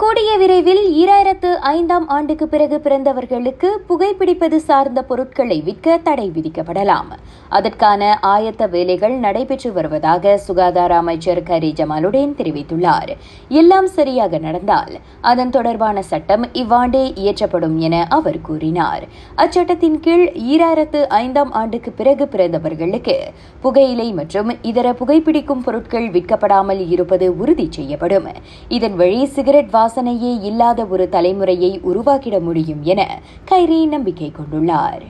கூடிய விரைவில் ஈராயிரத்து ஐந்தாம் ஆண்டுக்கு பிறகு பிறந்தவர்களுக்கு புகைப்பிடிப்பது சார்ந்த பொருட்களை விற்க தடை விதிக்கப்படலாம். அதற்கான ஆயத்த வேலைகள் நடைபெற்று வருவதாக சுகாதார அமைச்சர் கரி ஜமாலுடன் தெரிவித்துள்ளார். எல்லாம் சரியாக நடந்தால் அதன் தொடர்பான சட்டம் இவ்வாண்டே இயற்றப்படும் என அவர் கூறினார். அச்சட்டத்தின் கீழ் ஈராயிரத்து ஐந்தாம் ஆண்டுக்கு பிறகு பிறந்தவர்களுக்கு புகையிலை மற்றும் இதர புகைப்பிடிக்கும் பொருட்கள் விற்கப்படாமல் இருப்பது உறுதி செய்யப்படும். இதன் வழி சிகரெட் வாசனையே இல்லாத ஒரு தலைமுறையை உருவாக்கிட முடியும் என கைரி நம்பிக்கை கொண்டுள்ளார்.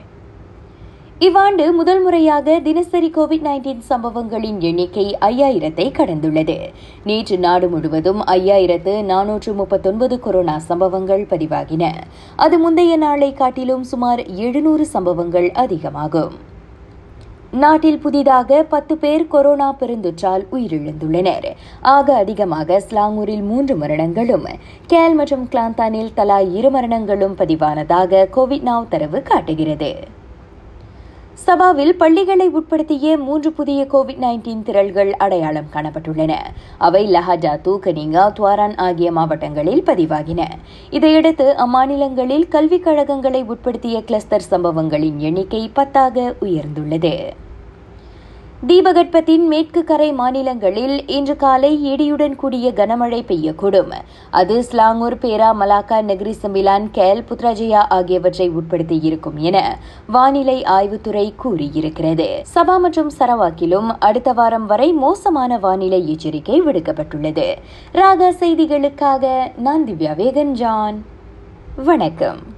இவ்வாண்டு முதல் முறையாக தினசரி கோவிட் நைன்டீன் சம்பவங்களின் எண்ணிக்கை ஐயாயிரத்தை கடந்துள்ளது. நேற்று நாடு முழுவதும் ஐயாயிரத்து நானூற்று முப்பத்தொன்பது கொரோனா சம்பவங்கள் பதிவாகின. அது முந்தைய நாளை காட்டிலும் சுமார் எழுநூறு சம்பவங்கள் அதிகமாகும். நாட்டில் புதிதாக பத்து பேர் கொரோனா பெருந்தொற்றால் உயிரிழந்துள்ளனர். ஆக அதிகமாக ஸ்லாங்கூரில் மூன்று மரணங்களும் கேல் மற்றும் கிளாந்தானில் தலா இரு மரணங்களும் பதிவானதாக கோவிட் நாவ் தரவு காட்டுகிறது. சபாவில் பள்ளிகளை உட்படுத்திய மூன்று புதிய கோவிட் நைன்டீன் திரள்கள் அடையாளம் காணப்பட்டுள்ளன. அவை லஹஜா தூக்கனிங்கா துவாரான் ஆகிய மாவட்டங்களில் பதிவாகின. இதையடுத்து அம்மாநிலங்களில் கல்விக் கழகங்களை உட்படுத்திய கிளஸ்டர் சம்பவங்களின் எண்ணிக்கை பத்தாக உயர்ந்துள்ளது. தீபகற்பத்தின் மேற்கு கரை மாநிலங்களில் இன்று காலை இடியுடன் கூடிய கனமழை பெய்யக்கூடும். அது Selangor Perak Malacca Negeri Sembilan Khel Putrajaya ஆகியவற்றை உட்படுத்தி இருக்கும் என வானிலை ஆய்வுத்துறை கூறியிருக்கிறது. சபா மற்றும் சரவாக்கிலும் அடுத்த வாரம் வரை மோசமான வானிலை எச்சரிக்கை விடுக்கப்பட்டுள்ளது. ராக செய்திகளுக்காக நான் திவ்யா வேகன் ஜான் வணக்கம்.